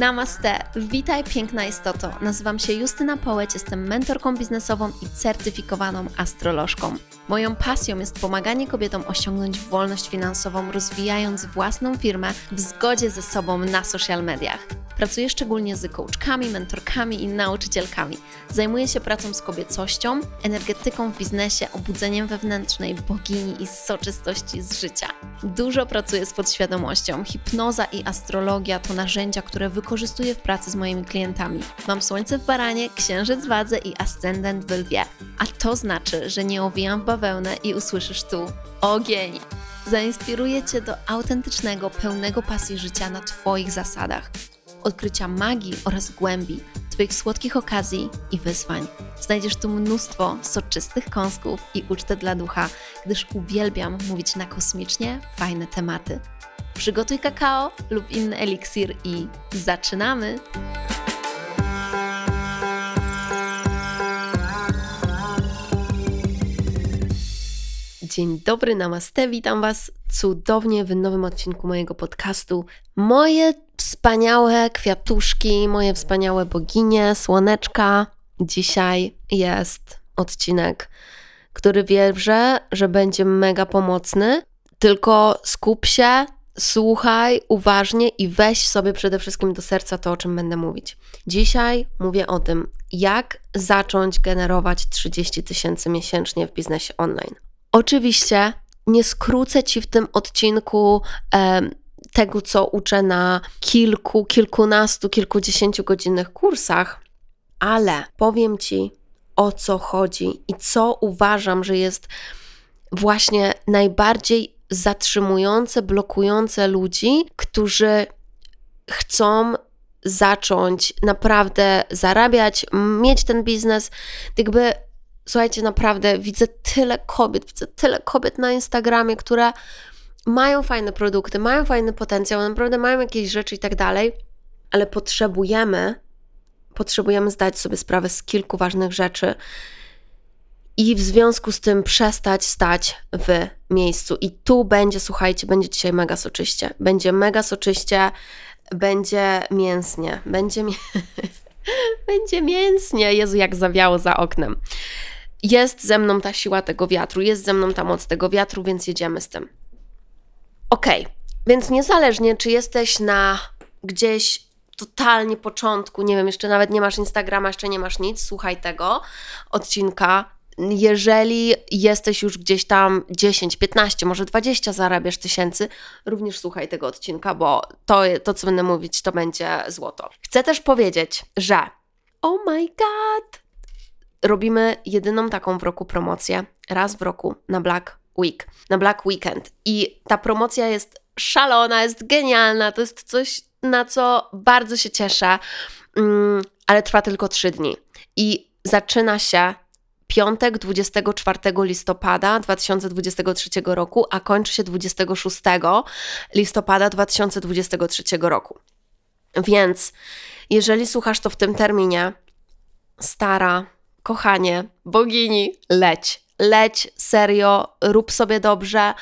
Namaste, witaj piękna istoto. Nazywam się Justyna Połeć, jestem mentorką biznesową i certyfikowaną astrolożką. Moją pasją jest pomaganie kobietom osiągnąć wolność finansową, rozwijając własną firmę w zgodzie ze sobą na social mediach. Pracuję szczególnie z coachkami, mentorkami i nauczycielkami. Zajmuję się pracą z kobiecością, energetyką w biznesie, obudzeniem wewnętrznej bogini i soczystości z życia. Dużo pracuję z podświadomością. Hipnoza i astrologia to narzędzia, które wykorzystuję w pracy z moimi klientami. Mam słońce w baranie, księżyc w wadze i ascendent w lwie. A to znaczy, że nie owijam w bawełnę i usłyszysz tu ogień. Zainspiruję Cię do autentycznego, pełnego pasji życia na Twoich zasadach odkrycia magii oraz głębi, Twoich słodkich okazji i wyzwań. Znajdziesz tu mnóstwo soczystych kąsków i ucztę dla ducha, gdyż uwielbiam mówić na kosmicznie fajne tematy. Przygotuj kakao lub inny eliksir i zaczynamy! Dzień dobry, namaste, witam Was cudownie w nowym odcinku mojego podcastu. Moje wspaniałe kwiatuszki, moje wspaniałe boginie, słoneczka. Dzisiaj jest odcinek, który wierzę, że będzie mega pomocny. Tylko skup się, słuchaj uważnie i weź sobie przede wszystkim do serca to, o czym będę mówić. Dzisiaj mówię o tym, jak zacząć generować 30 tysięcy miesięcznie w biznesie online. Oczywiście nie skrócę Ci w tym odcinku tego, co uczę na kilku, kilkunastu, kilkudziesięciu godzinnych kursach, ale powiem Ci, o co chodzi i co uważam, że jest właśnie najbardziej zatrzymujące, blokujące ludzi, którzy chcą zacząć naprawdę zarabiać, mieć ten biznes, jakby słuchajcie, naprawdę widzę tyle kobiet, widzę tyle kobiet na Instagramie, które mają fajne produkty, mają fajny potencjał, naprawdę mają jakieś rzeczy i tak dalej, ale potrzebujemy, potrzebujemy zdać sobie sprawę z kilku ważnych rzeczy i w związku z tym przestać stać w miejscu. I tu będzie, słuchajcie, będzie dzisiaj mega soczyście. Będzie mega soczyście, będzie mięsnie, będzie, mię... będzie mięsnie. Jezu, jak zawiało za oknem. Jest ze mną ta siła tego wiatru, jest ze mną ta moc tego wiatru, więc jedziemy z tym. Ok, więc niezależnie, czy jesteś na gdzieś totalnie początku, nie wiem, jeszcze nawet nie masz Instagrama, jeszcze nie masz nic, słuchaj tego odcinka. Jeżeli jesteś już gdzieś tam 10, 15, może 20 zarabiasz tysięcy, również słuchaj tego odcinka, bo to, to co będę mówić, to będzie złoto. Chcę też powiedzieć, że oh my god, robimy jedyną taką w roku promocję, raz w roku na Black Week, na Black Weekend. I ta promocja jest szalona, jest genialna, to jest coś, na co bardzo się cieszę, mm, ale trwa tylko trzy dni. I zaczyna się piątek 24 listopada 2023 roku, a kończy się 26 listopada 2023 roku. Więc jeżeli słuchasz to w tym terminie, stara, kochanie, bogini, leć leć, serio, rób sobie dobrze,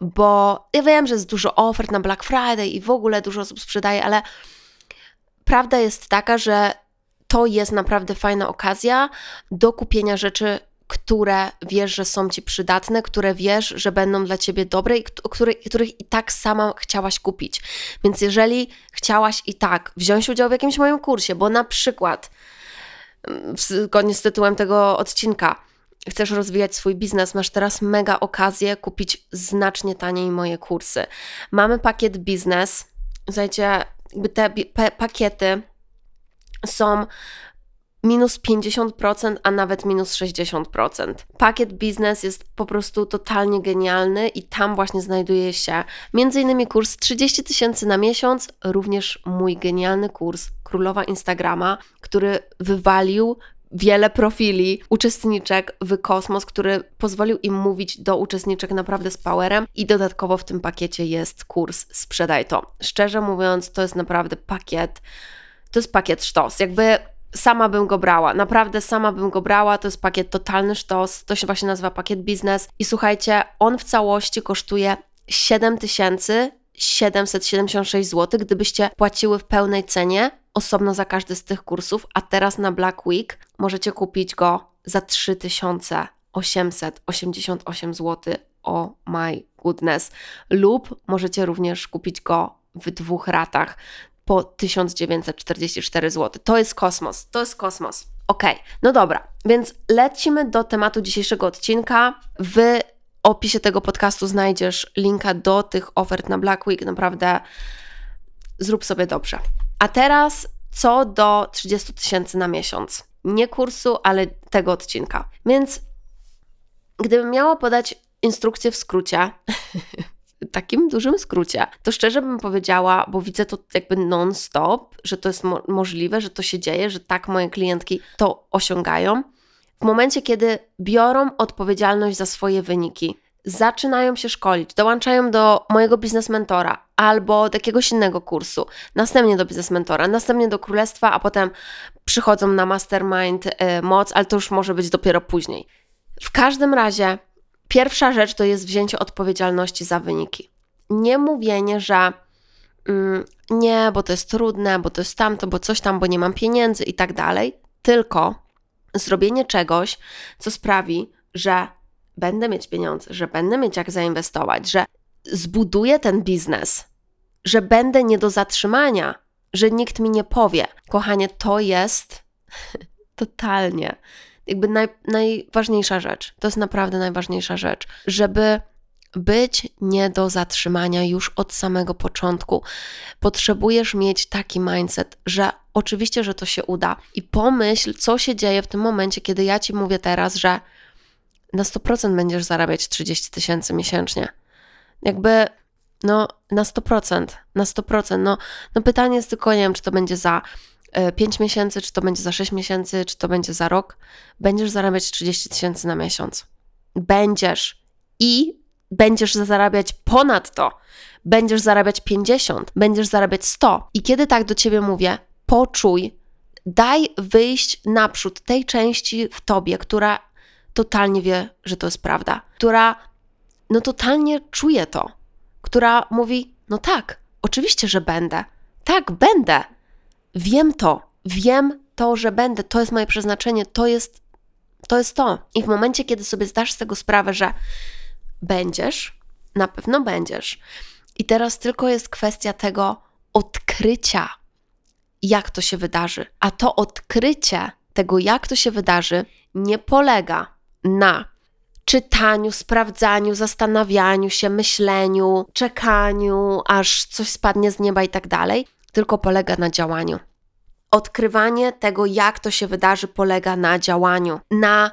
bo ja wiem, że jest dużo ofert na Black Friday i w ogóle dużo osób sprzedaje, ale prawda jest taka, że to jest naprawdę fajna okazja do kupienia rzeczy, które wiesz, że są ci przydatne, które wiesz, że będą dla ciebie dobre i których, których i tak sama chciałaś kupić. Więc jeżeli chciałaś i tak wziąć udział w jakimś moim kursie, bo na przykład, zgodnie z tytułem tego odcinka, chcesz rozwijać swój biznes, masz teraz mega okazję kupić znacznie taniej moje kursy. Mamy pakiet biznes. Słuchajcie, te pakiety są minus 50%, a nawet minus 60%. Pakiet biznes jest po prostu totalnie genialny i tam właśnie znajduje się m.in. kurs 30 tysięcy na miesiąc, również mój genialny kurs Królowa Instagrama, który wywalił wiele profili uczestniczek w kosmos, który pozwolił im mówić do uczestniczek naprawdę z powerem i dodatkowo w tym pakiecie jest kurs Sprzedaj to. Szczerze mówiąc, to jest naprawdę pakiet, to jest pakiet sztos. Jakby sama bym go brała, naprawdę sama bym go brała, to jest pakiet totalny sztos, to się właśnie nazywa pakiet biznes. I słuchajcie, on w całości kosztuje 7 tysięcy 776 zł, gdybyście płaciły w pełnej cenie, osobno za każdy z tych kursów, a teraz na Black Week możecie kupić go za 3888 zł. Oh my goodness. Lub możecie również kupić go w dwóch ratach po 1944 zł. To jest kosmos, to jest kosmos. Ok, no dobra, więc lecimy do tematu dzisiejszego odcinka. W opisie tego podcastu znajdziesz linka do tych ofert na Black Week. Naprawdę zrób sobie dobrze. A teraz co do 30 tysięcy na miesiąc. Nie kursu, ale tego odcinka. Więc gdybym miała podać instrukcję w skrócie, takim dużym skrócie, to szczerze bym powiedziała, bo widzę to jakby non-stop, że to jest mo możliwe, że to się dzieje, że tak moje klientki to osiągają. W momencie, kiedy biorą odpowiedzialność za swoje wyniki, zaczynają się szkolić, dołączają do mojego biznes mentora albo do jakiegoś innego kursu, następnie do biznes mentora, następnie do królestwa, a potem przychodzą na mastermind y, moc, ale to już może być dopiero później. W każdym razie, pierwsza rzecz to jest wzięcie odpowiedzialności za wyniki. Nie mówienie, że mm, nie, bo to jest trudne, bo to jest tamto, bo coś tam, bo nie mam pieniędzy i tak dalej, tylko zrobienie czegoś, co sprawi, że będę mieć pieniądze, że będę mieć jak zainwestować, że zbuduję ten biznes, że będę nie do zatrzymania, że nikt mi nie powie. Kochanie, to jest totalnie jakby naj, najważniejsza rzecz. To jest naprawdę najważniejsza rzecz, żeby być nie do zatrzymania już od samego początku. Potrzebujesz mieć taki mindset, że oczywiście, że to się uda. I pomyśl, co się dzieje w tym momencie, kiedy ja ci mówię teraz, że na 100% będziesz zarabiać 30 tysięcy miesięcznie. Jakby, no, na 100%, na 100%. No, no pytanie jest tylko, nie wiem, czy to będzie za 5 e, miesięcy, czy to będzie za 6 miesięcy, czy to będzie za rok. Będziesz zarabiać 30 tysięcy na miesiąc. Będziesz. I będziesz zarabiać ponad to. Będziesz zarabiać 50, będziesz zarabiać 100. I kiedy tak do ciebie mówię, poczuj, daj wyjść naprzód tej części w tobie, która totalnie wie, że to jest prawda, która no totalnie czuje to, która mówi: No tak, oczywiście, że będę. Tak, będę. Wiem to, wiem to, że będę, to jest moje przeznaczenie, to jest to. Jest to. I w momencie, kiedy sobie zdasz z tego sprawę, że będziesz, na pewno będziesz. I teraz tylko jest kwestia tego odkrycia, jak to się wydarzy. A to odkrycie tego, jak to się wydarzy, nie polega na czytaniu, sprawdzaniu, zastanawianiu się, myśleniu, czekaniu, aż coś spadnie z nieba i tak dalej, tylko polega na działaniu. Odkrywanie tego, jak to się wydarzy, polega na działaniu, na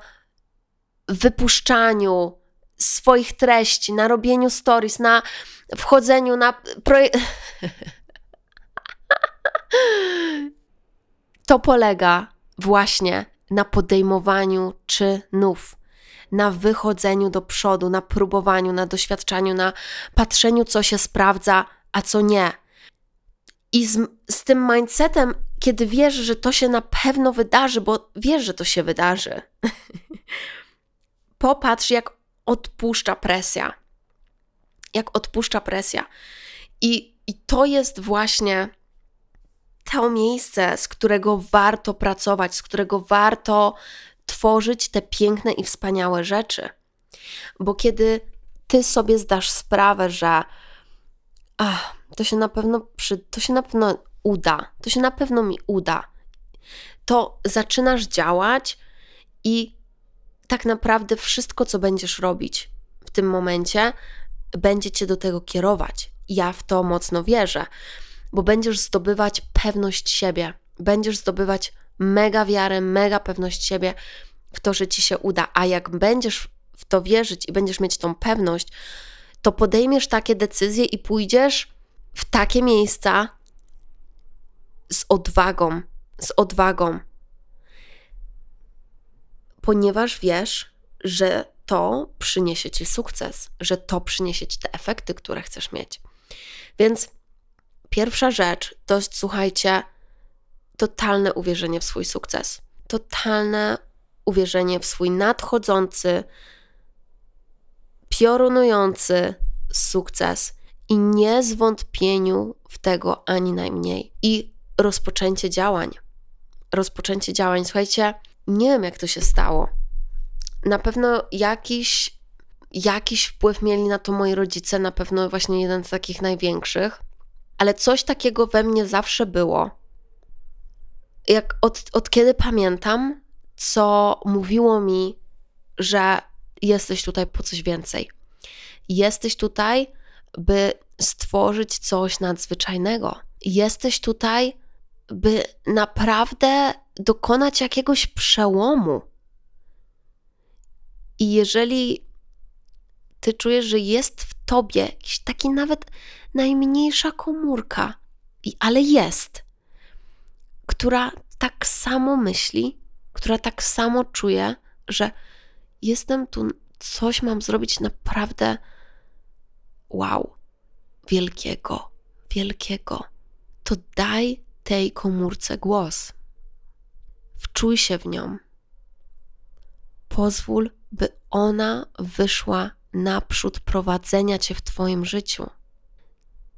wypuszczaniu swoich treści, na robieniu stories, na wchodzeniu na. To polega właśnie na podejmowaniu czynów, na wychodzeniu do przodu, na próbowaniu, na doświadczaniu, na patrzeniu, co się sprawdza, a co nie. I z, z tym mindsetem, kiedy wiesz, że to się na pewno wydarzy, bo wiesz, że to się wydarzy, popatrz, jak odpuszcza presja. Jak odpuszcza presja. I, i to jest właśnie to miejsce, z którego warto pracować, z którego warto tworzyć te piękne i wspaniałe rzeczy. Bo kiedy ty sobie zdasz sprawę, że ach, to się na pewno przy, to się na pewno uda, to się na pewno mi uda, to zaczynasz działać i tak naprawdę wszystko, co będziesz robić w tym momencie, będzie cię do tego kierować. Ja w to mocno wierzę bo będziesz zdobywać pewność siebie, będziesz zdobywać mega wiarę, mega pewność siebie w to, że ci się uda. A jak będziesz w to wierzyć i będziesz mieć tą pewność, to podejmiesz takie decyzje i pójdziesz w takie miejsca z odwagą, z odwagą. Ponieważ wiesz, że to przyniesie ci sukces, że to przyniesie ci te efekty, które chcesz mieć. Więc Pierwsza rzecz jest, słuchajcie, totalne uwierzenie w swój sukces. Totalne uwierzenie w swój nadchodzący, piorunujący sukces i nie zwątpieniu w tego ani najmniej. I rozpoczęcie działań. Rozpoczęcie działań. Słuchajcie, nie wiem jak to się stało. Na pewno jakiś, jakiś wpływ mieli na to moi rodzice, na pewno właśnie jeden z takich największych, ale coś takiego we mnie zawsze było. Jak od, od kiedy pamiętam, co mówiło mi, że jesteś tutaj po coś więcej. Jesteś tutaj, by stworzyć coś nadzwyczajnego. Jesteś tutaj, by naprawdę dokonać jakiegoś przełomu. I jeżeli ty czujesz, że jest w tobie jakiś taki nawet najmniejsza komórka, ale jest, która tak samo myśli, która tak samo czuje, że jestem tu, coś mam zrobić naprawdę wow, wielkiego, wielkiego, to daj tej komórce głos. Wczuj się w nią. Pozwól, by ona wyszła naprzód prowadzenia cię w Twoim życiu.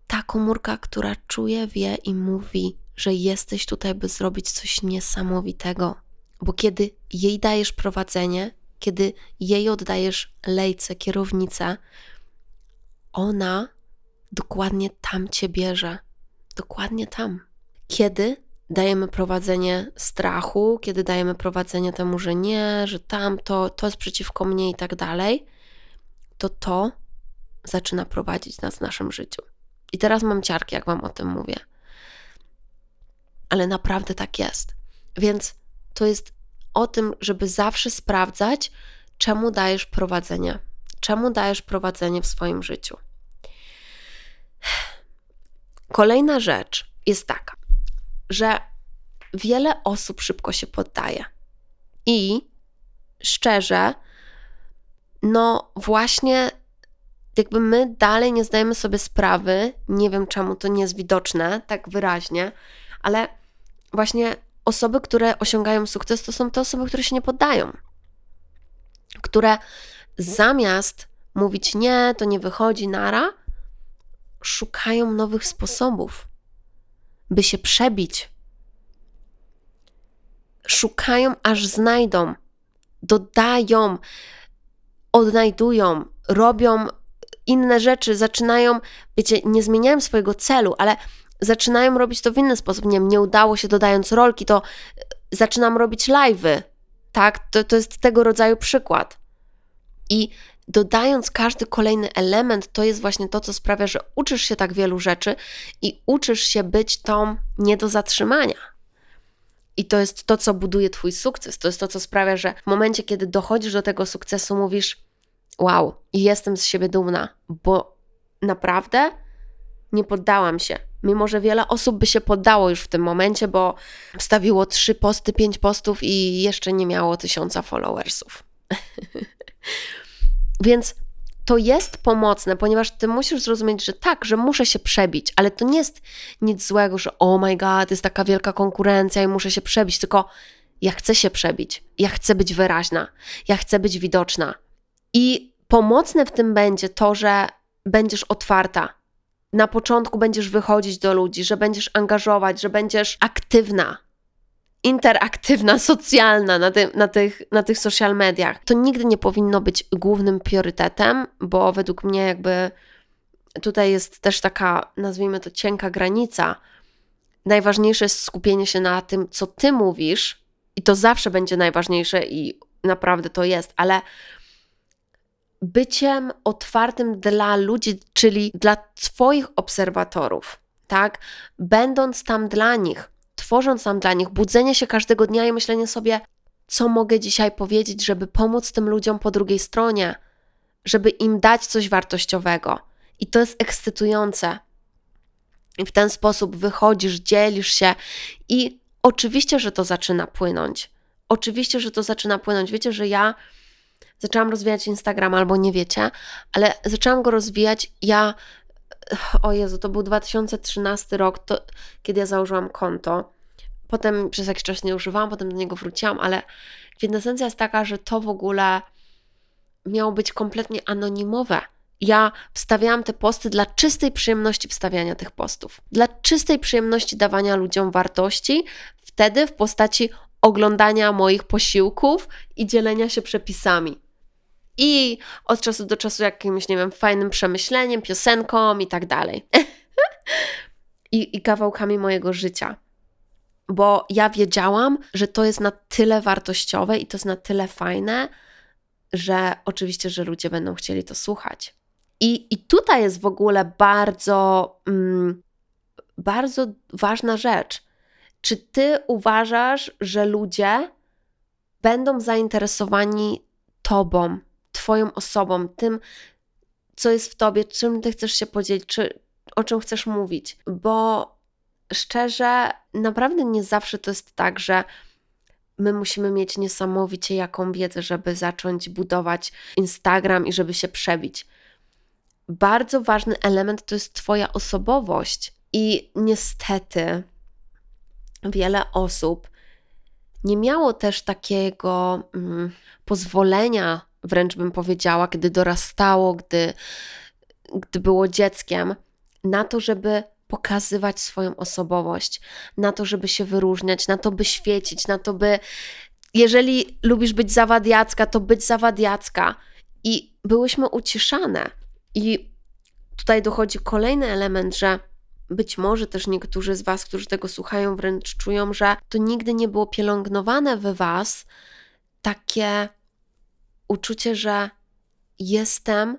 Ta komórka, która czuje, wie i mówi, że jesteś tutaj, by zrobić coś niesamowitego. Bo kiedy jej dajesz prowadzenie, kiedy jej oddajesz lejce, kierownicę, ona dokładnie tam cię bierze. Dokładnie tam. Kiedy dajemy prowadzenie strachu, kiedy dajemy prowadzenie temu, że nie, że tamto, to jest przeciwko mnie i tak dalej, to to zaczyna prowadzić nas w naszym życiu. I teraz mam ciarki, jak wam o tym mówię. Ale naprawdę tak jest. Więc to jest o tym, żeby zawsze sprawdzać, czemu dajesz prowadzenie. Czemu dajesz prowadzenie w swoim życiu. Kolejna rzecz jest taka, że wiele osób szybko się poddaje. I szczerze, no właśnie, jakby my dalej nie zdajemy sobie sprawy, nie wiem czemu to nie jest widoczne tak wyraźnie, ale właśnie osoby, które osiągają sukces, to są te osoby, które się nie poddają. Które zamiast mówić nie, to nie wychodzi, nara, szukają nowych sposobów, by się przebić. Szukają, aż znajdą, dodają, odnajdują, robią inne rzeczy, zaczynają, wiecie, nie zmieniają swojego celu, ale zaczynają robić to w inny sposób. Nie, nie udało się dodając rolki, to zaczynam robić live'y. Tak, to, to jest tego rodzaju przykład. I dodając każdy kolejny element, to jest właśnie to, co sprawia, że uczysz się tak wielu rzeczy i uczysz się być tą nie do zatrzymania. I to jest to, co buduje Twój sukces. To jest to, co sprawia, że w momencie, kiedy dochodzisz do tego sukcesu, mówisz: Wow, jestem z siebie dumna, bo naprawdę nie poddałam się. Mimo, że wiele osób by się poddało już w tym momencie, bo wstawiło trzy posty, pięć postów i jeszcze nie miało tysiąca followersów. Więc to jest pomocne, ponieważ ty musisz zrozumieć, że tak, że muszę się przebić, ale to nie jest nic złego, że oh my god, jest taka wielka konkurencja i muszę się przebić, tylko ja chcę się przebić, ja chcę być wyraźna, ja chcę być widoczna. I pomocne w tym będzie to, że będziesz otwarta. Na początku będziesz wychodzić do ludzi, że będziesz angażować, że będziesz aktywna, interaktywna, socjalna na, ty, na, tych, na tych social mediach. To nigdy nie powinno być głównym priorytetem, bo według mnie jakby tutaj jest też taka, nazwijmy to, cienka granica. Najważniejsze jest skupienie się na tym, co ty mówisz, i to zawsze będzie najważniejsze, i naprawdę to jest, ale byciem otwartym dla ludzi, czyli dla Twoich obserwatorów, tak? Będąc tam dla nich, tworząc tam dla nich, budzenie się każdego dnia i myślenie sobie, co mogę dzisiaj powiedzieć, żeby pomóc tym ludziom po drugiej stronie, żeby im dać coś wartościowego. I to jest ekscytujące. I w ten sposób wychodzisz, dzielisz się i oczywiście, że to zaczyna płynąć. Oczywiście, że to zaczyna płynąć. Wiecie, że ja zaczęłam rozwijać Instagram, albo nie wiecie, ale zaczęłam go rozwijać. Ja, o Jezu, to był 2013 rok, to, kiedy ja założyłam konto. Potem przez jakiś czas nie używałam, potem do niego wróciłam, ale kwintesencja jest taka, że to w ogóle miało być kompletnie anonimowe. Ja wstawiałam te posty dla czystej przyjemności wstawiania tych postów, dla czystej przyjemności dawania ludziom wartości, wtedy w postaci oglądania moich posiłków i dzielenia się przepisami. I od czasu do czasu jakimś, nie wiem, fajnym przemyśleniem, piosenką i tak dalej. I, I kawałkami mojego życia. Bo ja wiedziałam, że to jest na tyle wartościowe i to jest na tyle fajne, że oczywiście, że ludzie będą chcieli to słuchać. I, i tutaj jest w ogóle bardzo, mm, bardzo ważna rzecz. Czy ty uważasz, że ludzie będą zainteresowani tobą, twoją osobą, tym, co jest w tobie, czym ty chcesz się podzielić, czy o czym chcesz mówić? Bo szczerze, naprawdę nie zawsze to jest tak, że my musimy mieć niesamowicie jaką wiedzę, żeby zacząć budować Instagram i żeby się przebić. Bardzo ważny element to jest Twoja osobowość. I niestety wiele osób nie miało też takiego mm, pozwolenia, wręcz bym powiedziała, gdy dorastało, gdy, gdy było dzieckiem, na to, żeby pokazywać swoją osobowość, na to, żeby się wyróżniać, na to, by świecić, na to, by jeżeli lubisz być zawadiacka, to być zawadiacka. I byłyśmy uciszane. I tutaj dochodzi kolejny element, że być może też niektórzy z Was, którzy tego słuchają, wręcz czują, że to nigdy nie było pielęgnowane we Was takie uczucie, że jestem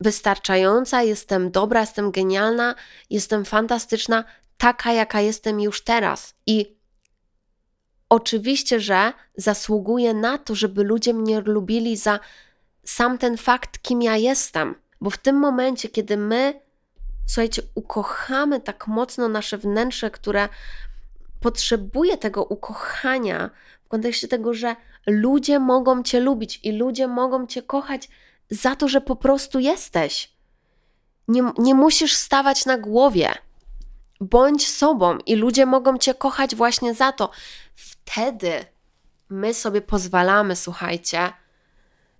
wystarczająca, jestem dobra, jestem genialna, jestem fantastyczna, taka jaka jestem już teraz. I oczywiście, że zasługuję na to, żeby ludzie mnie lubili za sam ten fakt, kim ja jestem. Bo w tym momencie, kiedy my, słuchajcie, ukochamy tak mocno nasze wnętrze, które potrzebuje tego ukochania, w kontekście tego, że ludzie mogą Cię lubić i ludzie mogą Cię kochać za to, że po prostu jesteś. Nie, nie musisz stawać na głowie. Bądź sobą i ludzie mogą Cię kochać właśnie za to. Wtedy my sobie pozwalamy, słuchajcie,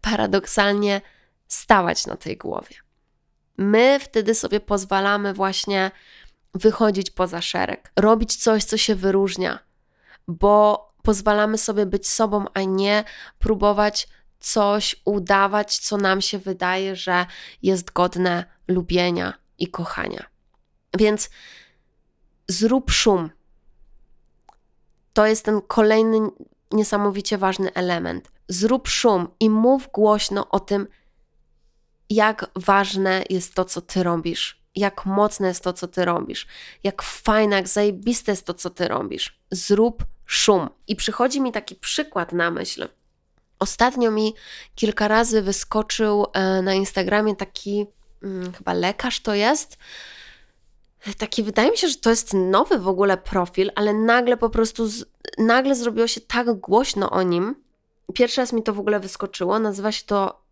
paradoksalnie stawać na tej głowie. My wtedy sobie pozwalamy właśnie wychodzić poza szereg, robić coś, co się wyróżnia, bo pozwalamy sobie być sobą, a nie próbować coś udawać, co nam się wydaje, że jest godne lubienia i kochania. Więc zrób szum. To jest ten kolejny niesamowicie ważny element. Zrób szum i mów głośno o tym, jak ważne jest to, co ty robisz, jak mocne jest to, co ty robisz, jak fajne, jak zajebiste jest to, co ty robisz. Zrób szum. I przychodzi mi taki przykład na myśl Ostatnio mi kilka razy wyskoczył e, na Instagramie taki, hmm, chyba lekarz to jest. Taki, wydaje mi się, że to jest nowy w ogóle profil, ale nagle po prostu, z, nagle zrobiło się tak głośno o nim. Pierwszy raz mi to w ogóle wyskoczyło. Nazywa się to,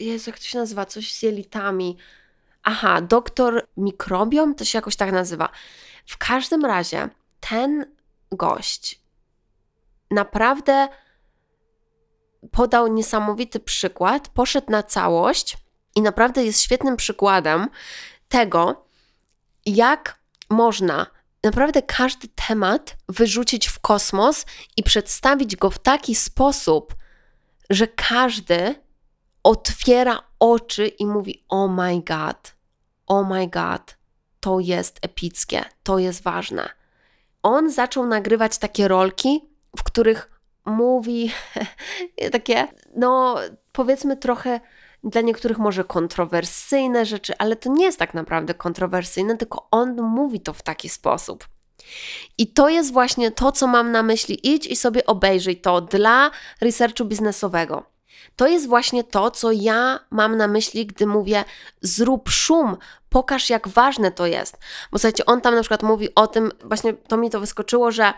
Jezu, jak to się nazywa? Coś z jelitami. Aha, doktor mikrobiom, to się jakoś tak nazywa. W każdym razie ten gość naprawdę podał niesamowity przykład, poszedł na całość i naprawdę jest świetnym przykładem tego, jak można naprawdę każdy temat wyrzucić w kosmos i przedstawić go w taki sposób, że każdy otwiera oczy i mówi: Oh my God, oh my God, to jest epickie, to jest ważne. On zaczął nagrywać takie rolki, w których mówi takie, no powiedzmy trochę dla niektórych może kontrowersyjne rzeczy, ale to nie jest tak naprawdę kontrowersyjne, tylko on mówi to w taki sposób. I to jest właśnie to, co mam na myśli. Idź i sobie obejrzyj to dla researchu biznesowego. To jest właśnie to, co ja mam na myśli, gdy mówię zrób szum, pokaż jak ważne to jest. Bo słuchajcie, on tam na przykład mówi o tym, właśnie to mi to wyskoczyło, że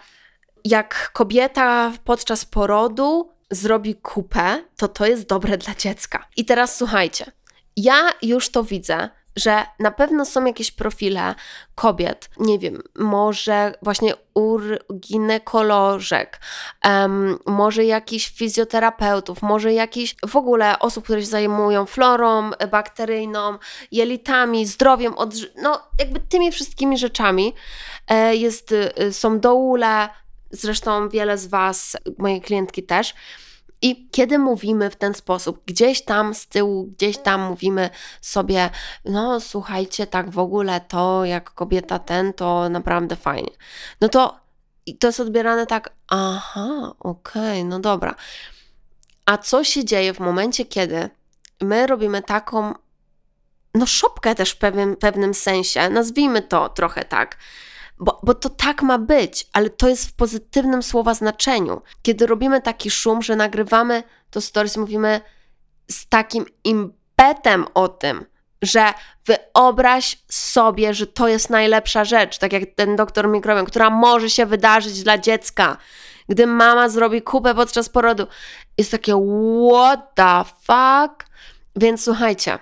jak kobieta podczas porodu zrobi kupę, to to jest dobre dla dziecka. I teraz słuchajcie, ja już to widzę, że na pewno są jakieś profile kobiet, nie wiem, może właśnie urginekolożek, um, może jakichś fizjoterapeutów, może jakichś w ogóle osób, które się zajmują florą bakteryjną, jelitami, zdrowiem, no jakby tymi wszystkimi rzeczami. E, jest, y, są doule, zresztą wiele z Was, moje klientki też, i kiedy mówimy w ten sposób, gdzieś tam z tyłu, gdzieś tam mówimy sobie, no słuchajcie, tak w ogóle to, jak kobieta ten, to naprawdę fajnie. No to to jest odbierane tak, aha, okej, okay, no dobra. A co się dzieje w momencie, kiedy my robimy taką, no szopkę też w pewnym, pewnym sensie, nazwijmy to trochę tak, bo, bo to tak ma być, ale to jest w pozytywnym słowa znaczeniu. Kiedy robimy taki szum, że nagrywamy to stories, mówimy z takim impetem o tym, że wyobraź sobie, że to jest najlepsza rzecz, tak jak ten doktor mikrobiom, która może się wydarzyć dla dziecka, gdy mama zrobi kupę podczas porodu. Jest takie what the fuck? Więc słuchajcie,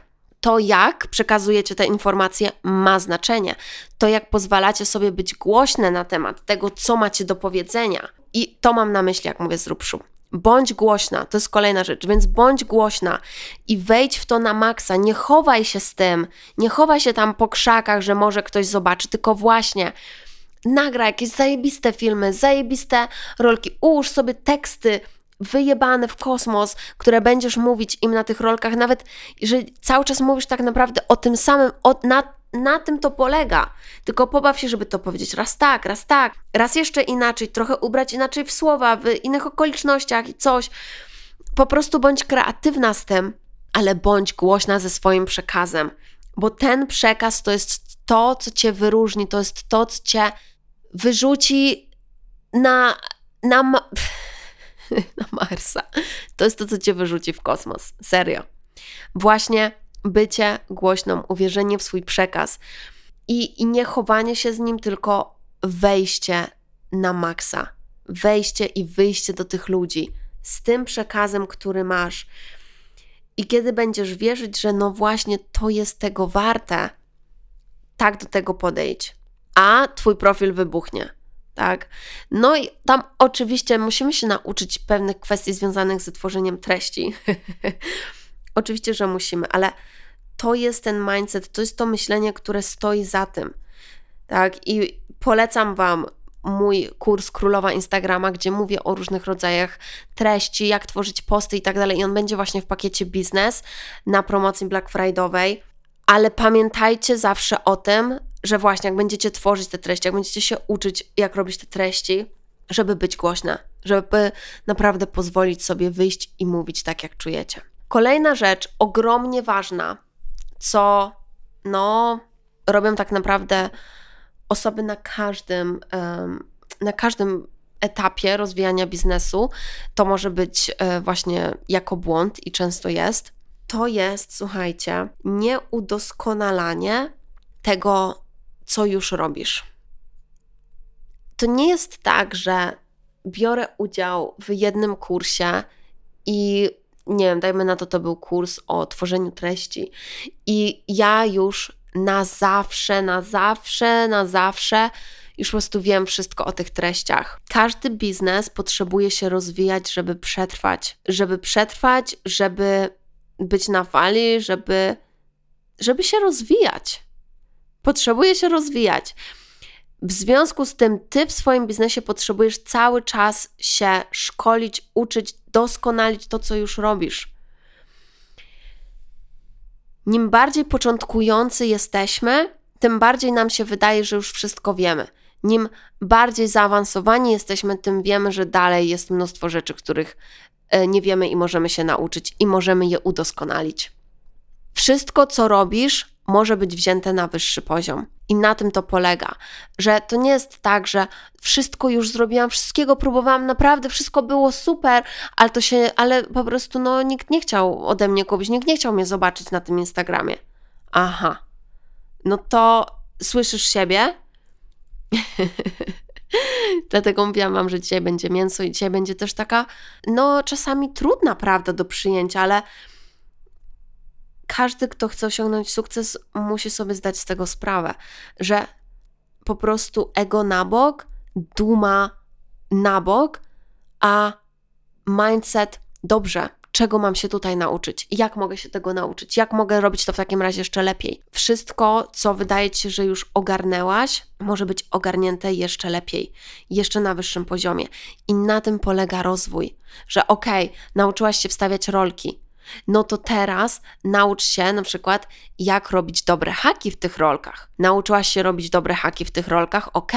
to, jak przekazujecie te informacje, ma znaczenie. To, jak pozwalacie sobie być głośne na temat tego, co macie do powiedzenia. I to mam na myśli, jak mówię, zrób szum. Bądź głośna, to jest kolejna rzecz, więc bądź głośna i wejdź w to na maksa. Nie chowaj się z tym, nie chowaj się tam po krzakach, że może ktoś zobaczy, tylko właśnie nagra jakieś zajebiste filmy, zajebiste rolki, ułóż sobie teksty, wyjebane w kosmos, które będziesz mówić im na tych rolkach, nawet jeżeli cały czas mówisz tak naprawdę o tym samym, o, na, na tym to polega. Tylko pobaw się, żeby to powiedzieć raz tak, raz tak, raz jeszcze inaczej, trochę ubrać inaczej w słowa, w innych okolicznościach i coś. Po prostu bądź kreatywna z tym, ale bądź głośna ze swoim przekazem, bo ten przekaz to jest to, co cię wyróżni, to jest to, co cię wyrzuci na. na na Marsa. To jest to, co cię wyrzuci w kosmos. Serio. Właśnie bycie głośną, uwierzenie w swój przekaz i, i nie chowanie się z nim, tylko wejście na maksa. Wejście i wyjście do tych ludzi z tym przekazem, który masz. I kiedy będziesz wierzyć, że no właśnie to jest tego warte, tak do tego podejdź. A twój profil wybuchnie tak? No i tam oczywiście musimy się nauczyć pewnych kwestii związanych z tworzeniem treści. oczywiście, że musimy, ale to jest ten mindset, to jest to myślenie, które stoi za tym. Tak? I polecam Wam mój kurs Królowa Instagrama, gdzie mówię o różnych rodzajach treści, jak tworzyć posty i tak dalej. I on będzie właśnie w pakiecie biznes na promocji Black Friday'owej. Ale pamiętajcie zawsze o tym, że właśnie jak będziecie tworzyć te treści, jak będziecie się uczyć, jak robić te treści, żeby być głośne, żeby naprawdę pozwolić sobie wyjść i mówić tak, jak czujecie. Kolejna rzecz, ogromnie ważna, co no, robią tak naprawdę osoby na każdym, na każdym etapie rozwijania biznesu, to może być e, właśnie jako błąd i często jest, to jest, słuchajcie, nieudoskonalanie tego, co już robisz. To nie jest tak, że biorę udział w jednym kursie i nie wiem, dajmy na to, to był kurs o tworzeniu treści, i ja już na zawsze, na zawsze, na zawsze już po prostu wiem wszystko o tych treściach. Każdy biznes potrzebuje się rozwijać, żeby przetrwać. Żeby przetrwać, żeby być na fali, żeby, żeby się rozwijać potrzebuje się rozwijać. W związku z tym, ty w swoim biznesie potrzebujesz cały czas się szkolić, uczyć, doskonalić to, co już robisz. Nim bardziej początkujący jesteśmy, tym bardziej nam się wydaje, że już wszystko wiemy. Nim bardziej zaawansowani jesteśmy, tym wiemy, że dalej jest mnóstwo rzeczy, których e, nie wiemy i możemy się nauczyć i możemy je udoskonalić. Wszystko, co robisz, może być wzięte na wyższy poziom. I na tym to polega, że to nie jest tak, że wszystko już zrobiłam, wszystkiego próbowałam, naprawdę wszystko było super, ale to się, ale po prostu no nikt nie chciał ode mnie kupić, nikt nie chciał mnie zobaczyć na tym Instagramie. Aha. No to słyszysz siebie? Dlatego mówiłam wam, że dzisiaj będzie mięso i dzisiaj będzie też taka, no czasami trudna prawda do przyjęcia, ale każdy, kto chce osiągnąć sukces, musi sobie zdać z tego sprawę, że po prostu ego na bok, duma na bok, a mindset dobrze, czego mam się tutaj nauczyć, jak mogę się tego nauczyć, jak mogę robić to w takim razie jeszcze lepiej. Wszystko, co wydaje ci się, że już ogarnęłaś, może być ogarnięte jeszcze lepiej, jeszcze na wyższym poziomie. I na tym polega rozwój, że okej, okay, nauczyłaś się wstawiać rolki, no to teraz naucz się na przykład, jak robić dobre haki w tych rolkach. Nauczyłaś się robić dobre haki w tych rolkach? Ok,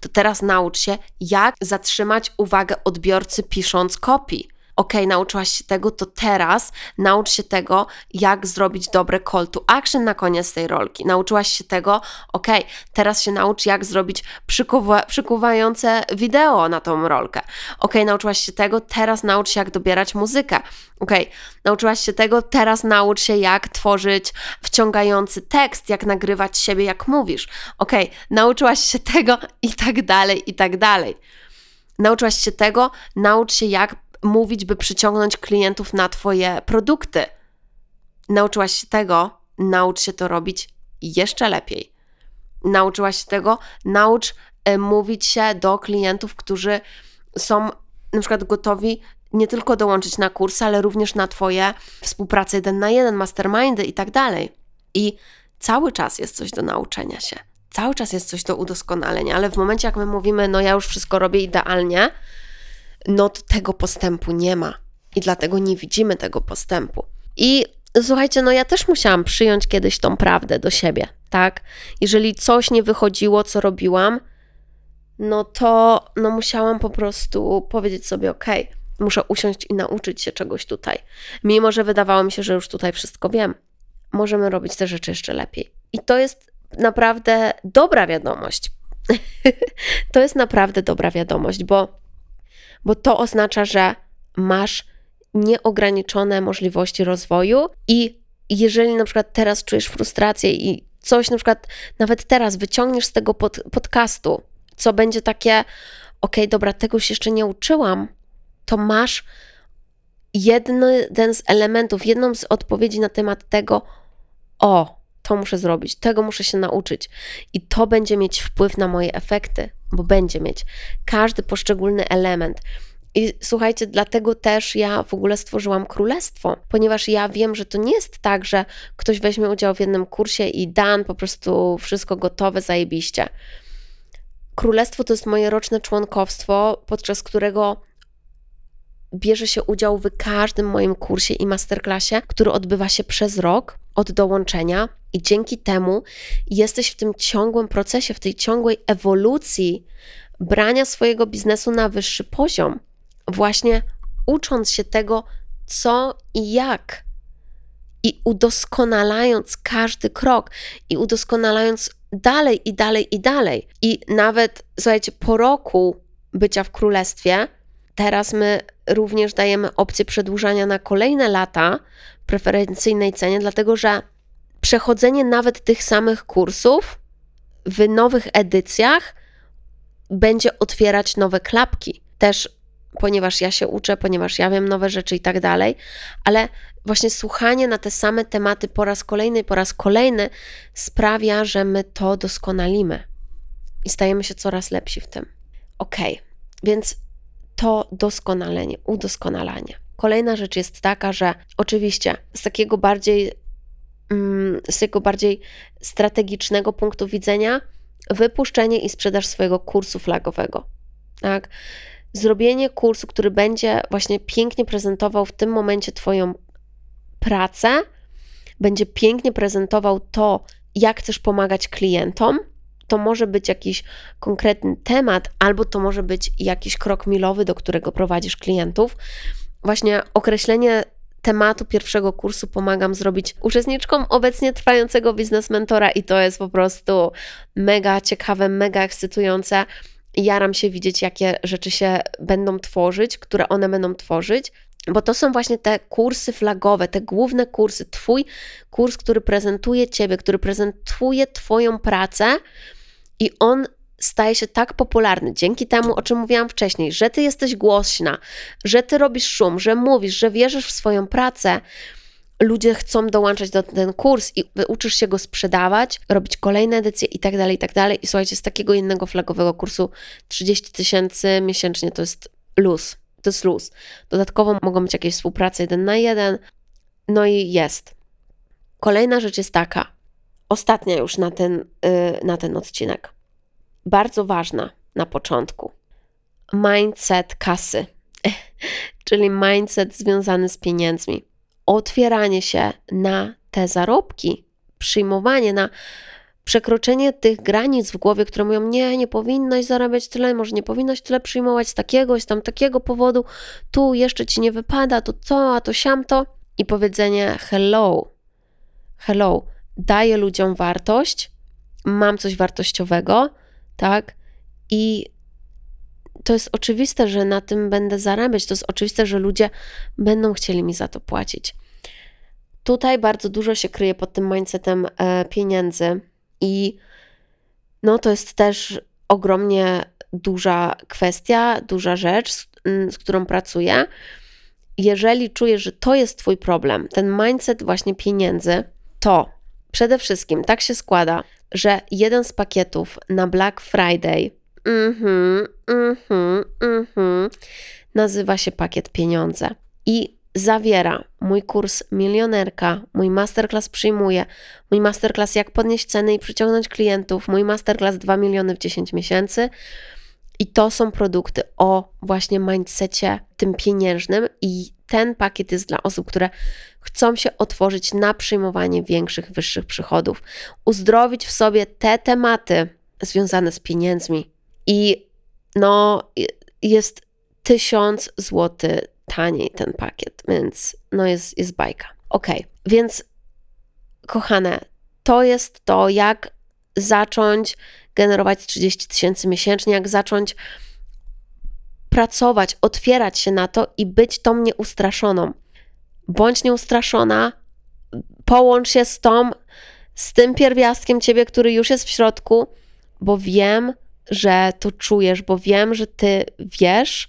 to teraz naucz się, jak zatrzymać uwagę odbiorcy pisząc kopii ok, nauczyłaś się tego, to teraz naucz się tego, jak zrobić dobre call to action na koniec tej rolki. Nauczyłaś się tego, ok, teraz się naucz, jak zrobić przykuwa przykuwające wideo na tą rolkę. Ok, nauczyłaś się tego, teraz naucz się, jak dobierać muzykę. Ok, nauczyłaś się tego, teraz naucz się, jak tworzyć wciągający tekst, jak nagrywać siebie, jak mówisz. Ok, nauczyłaś się tego i tak dalej, i tak dalej. Nauczyłaś się tego, naucz się, jak mówić, by przyciągnąć klientów na Twoje produkty. Nauczyłaś się tego, naucz się to robić jeszcze lepiej. Nauczyłaś się tego, naucz e, mówić się do klientów, którzy są na przykład gotowi nie tylko dołączyć na kurs, ale również na Twoje współpracę jeden na jeden, mastermindy i tak dalej. I cały czas jest coś do nauczenia się. Cały czas jest coś do udoskonalenia, ale w momencie, jak my mówimy, no ja już wszystko robię idealnie, no to tego postępu nie ma i dlatego nie widzimy tego postępu. I słuchajcie, no ja też musiałam przyjąć kiedyś tą prawdę do siebie, tak? Jeżeli coś nie wychodziło, co robiłam, no to no musiałam po prostu powiedzieć sobie, ok, muszę usiąść i nauczyć się czegoś tutaj. Mimo, że wydawało mi się, że już tutaj wszystko wiem, możemy robić te rzeczy jeszcze lepiej. I to jest naprawdę dobra wiadomość. to jest naprawdę dobra wiadomość, bo bo to oznacza, że masz nieograniczone możliwości rozwoju i jeżeli na przykład teraz czujesz frustrację i coś na przykład nawet teraz wyciągniesz z tego pod, podcastu, co będzie takie, ok, dobra, tego się jeszcze nie uczyłam, to masz jeden z elementów, jedną z odpowiedzi na temat tego, o, to muszę zrobić, tego muszę się nauczyć i to będzie mieć wpływ na moje efekty, bo będzie mieć każdy poszczególny element. I słuchajcie, dlatego też ja w ogóle stworzyłam królestwo, ponieważ ja wiem, że to nie jest tak, że ktoś weźmie udział w jednym kursie i dan, po prostu wszystko gotowe, zajebiście. Królestwo to jest moje roczne członkowstwo, podczas którego bierze się udział w każdym moim kursie i masterclassie, który odbywa się przez rok od dołączenia, i dzięki temu jesteś w tym ciągłym procesie, w tej ciągłej ewolucji brania swojego biznesu na wyższy poziom, właśnie ucząc się tego, co i jak. I udoskonalając każdy krok, i udoskonalając dalej, i dalej, i dalej. I nawet, słuchajcie, po roku bycia w królestwie, teraz my również dajemy opcję przedłużania na kolejne lata preferencyjnej cenie, dlatego że przechodzenie nawet tych samych kursów w nowych edycjach będzie otwierać nowe klapki. Też ponieważ ja się uczę, ponieważ ja wiem nowe rzeczy i tak dalej, ale właśnie słuchanie na te same tematy po raz kolejny, po raz kolejny sprawia, że my to doskonalimy i stajemy się coraz lepsi w tym. Ok, więc to doskonalenie, udoskonalanie. Kolejna rzecz jest taka, że oczywiście z takiego bardziej z tego bardziej strategicznego punktu widzenia wypuszczenie i sprzedaż swojego kursu flagowego. Tak? Zrobienie kursu, który będzie właśnie pięknie prezentował w tym momencie Twoją pracę, będzie pięknie prezentował to, jak chcesz pomagać klientom. To może być jakiś konkretny temat, albo to może być jakiś krok milowy, do którego prowadzisz klientów. Właśnie określenie tematu pierwszego kursu pomagam zrobić uczestniczkom obecnie trwającego biznes mentora i to jest po prostu mega ciekawe, mega ekscytujące. Jaram się widzieć, jakie rzeczy się będą tworzyć, które one będą tworzyć, bo to są właśnie te kursy flagowe, te główne kursy, Twój kurs, który prezentuje Ciebie, który prezentuje Twoją pracę i on staje się tak popularny dzięki temu, o czym mówiłam wcześniej, że ty jesteś głośna, że ty robisz szum, że mówisz, że wierzysz w swoją pracę, ludzie chcą dołączać do ten kurs i uczysz się go sprzedawać, robić kolejne edycje i tak dalej, i tak dalej. I słuchajcie, z takiego innego flagowego kursu 30 tysięcy miesięcznie to jest luz. To jest luz. Dodatkowo mogą być jakieś współprace jeden na jeden. No i jest. Kolejna rzecz jest taka, ostatnia już na ten, yy, na ten odcinek. Bardzo ważna na początku. Mindset kasy, czyli mindset związany z pieniędzmi otwieranie się na te zarobki, przyjmowanie na przekroczenie tych granic w głowie, które mówią, nie, nie powinnaś zarabiać tyle, może nie powinnaś tyle przyjmować z takiego, z tam takiego powodu, tu jeszcze ci nie wypada, to co, a to siamto. I powiedzenie hello, hello, daję ludziom wartość, mam coś wartościowego, tak? I to jest oczywiste, że na tym będę zarabiać, to jest oczywiste, że ludzie będą chcieli mi za to płacić. Tutaj bardzo dużo się kryje pod tym mindsetem e, pieniędzy i no to jest też ogromnie duża kwestia, duża rzecz, z, z którą pracuję. Jeżeli czujesz, że to jest Twój problem, ten mindset właśnie pieniędzy, to przede wszystkim tak się składa, że jeden z pakietów na Black Friday Mhm, mhm, mhm. Nazywa się pakiet pieniądze i zawiera mój kurs milionerka, mój masterclass przyjmuje, mój masterclass jak podnieść ceny i przyciągnąć klientów, mój masterclass 2 miliony w 10 miesięcy. I to są produkty o właśnie mindsetie tym pieniężnym i ten pakiet jest dla osób, które chcą się otworzyć na przyjmowanie większych, wyższych przychodów, uzdrowić w sobie te tematy związane z pieniędzmi, i no, jest tysiąc złotych taniej ten pakiet, więc no jest, jest bajka. Ok, więc kochane, to jest to, jak zacząć generować 30 tysięcy miesięcznie, jak zacząć pracować, otwierać się na to i być tą nieustraszoną. Bądź nieustraszona, połącz się z tą, z tym pierwiastkiem ciebie, który już jest w środku, bo wiem, że to czujesz, bo wiem, że ty wiesz,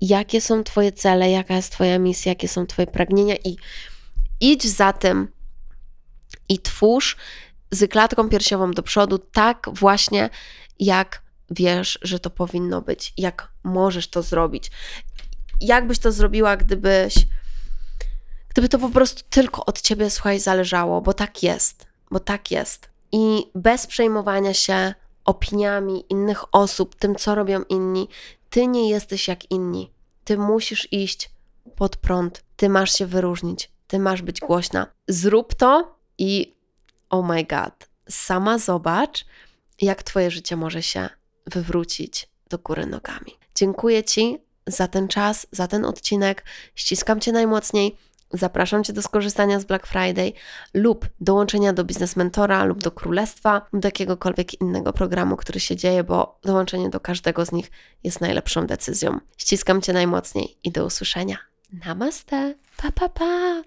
jakie są Twoje cele, jaka jest Twoja misja, jakie są Twoje pragnienia i idź za tym i twórz z klatką piersiową do przodu, tak właśnie jak wiesz, że to powinno być, jak możesz to zrobić. Jak byś to zrobiła, gdybyś, gdyby to po prostu tylko od ciebie, słuchaj, zależało, bo tak jest, bo tak jest. I bez przejmowania się opiniami innych osób, tym, co robią inni. Ty nie jesteś jak inni. Ty musisz iść pod prąd. Ty masz się wyróżnić. Ty masz być głośna. Zrób to i oh my god, sama zobacz, jak Twoje życie może się wywrócić do góry nogami. Dziękuję Ci za ten czas, za ten odcinek. Ściskam Cię najmocniej. Zapraszam Cię do skorzystania z Black Friday lub dołączenia do Biznes Mentora lub do Królestwa lub do jakiegokolwiek innego programu, który się dzieje, bo dołączenie do każdego z nich jest najlepszą decyzją. Ściskam Cię najmocniej i do usłyszenia. Namaste. Pa, pa, pa.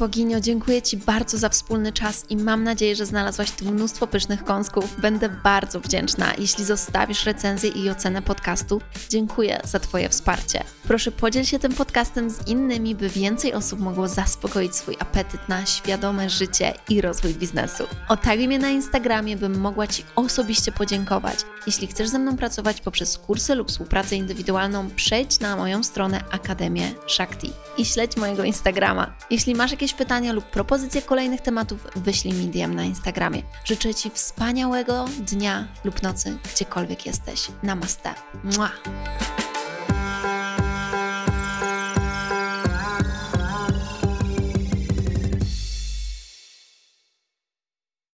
Boginio, dziękuję Ci bardzo za wspólny czas i mam nadzieję, że znalazłaś tu mnóstwo pysznych kąsków. Będę bardzo wdzięczna, jeśli zostawisz recenzję i ocenę podcastu. Dziękuję za Twoje wsparcie. Proszę podziel się tym podcastem z innymi, by więcej osób mogło zaspokoić swój apetyt na świadome życie i rozwój biznesu. Otaguj mnie na Instagramie, bym mogła Ci osobiście podziękować. Jeśli chcesz ze mną pracować poprzez kursy lub współpracę indywidualną, przejdź na moją stronę Akademię Shakti i śledź mojego Instagrama. Jeśli masz jakieś pytania lub propozycje kolejnych tematów, wyślij mi DM na Instagramie. Życzę Ci wspaniałego dnia lub nocy, gdziekolwiek jesteś. Namaste. Mua.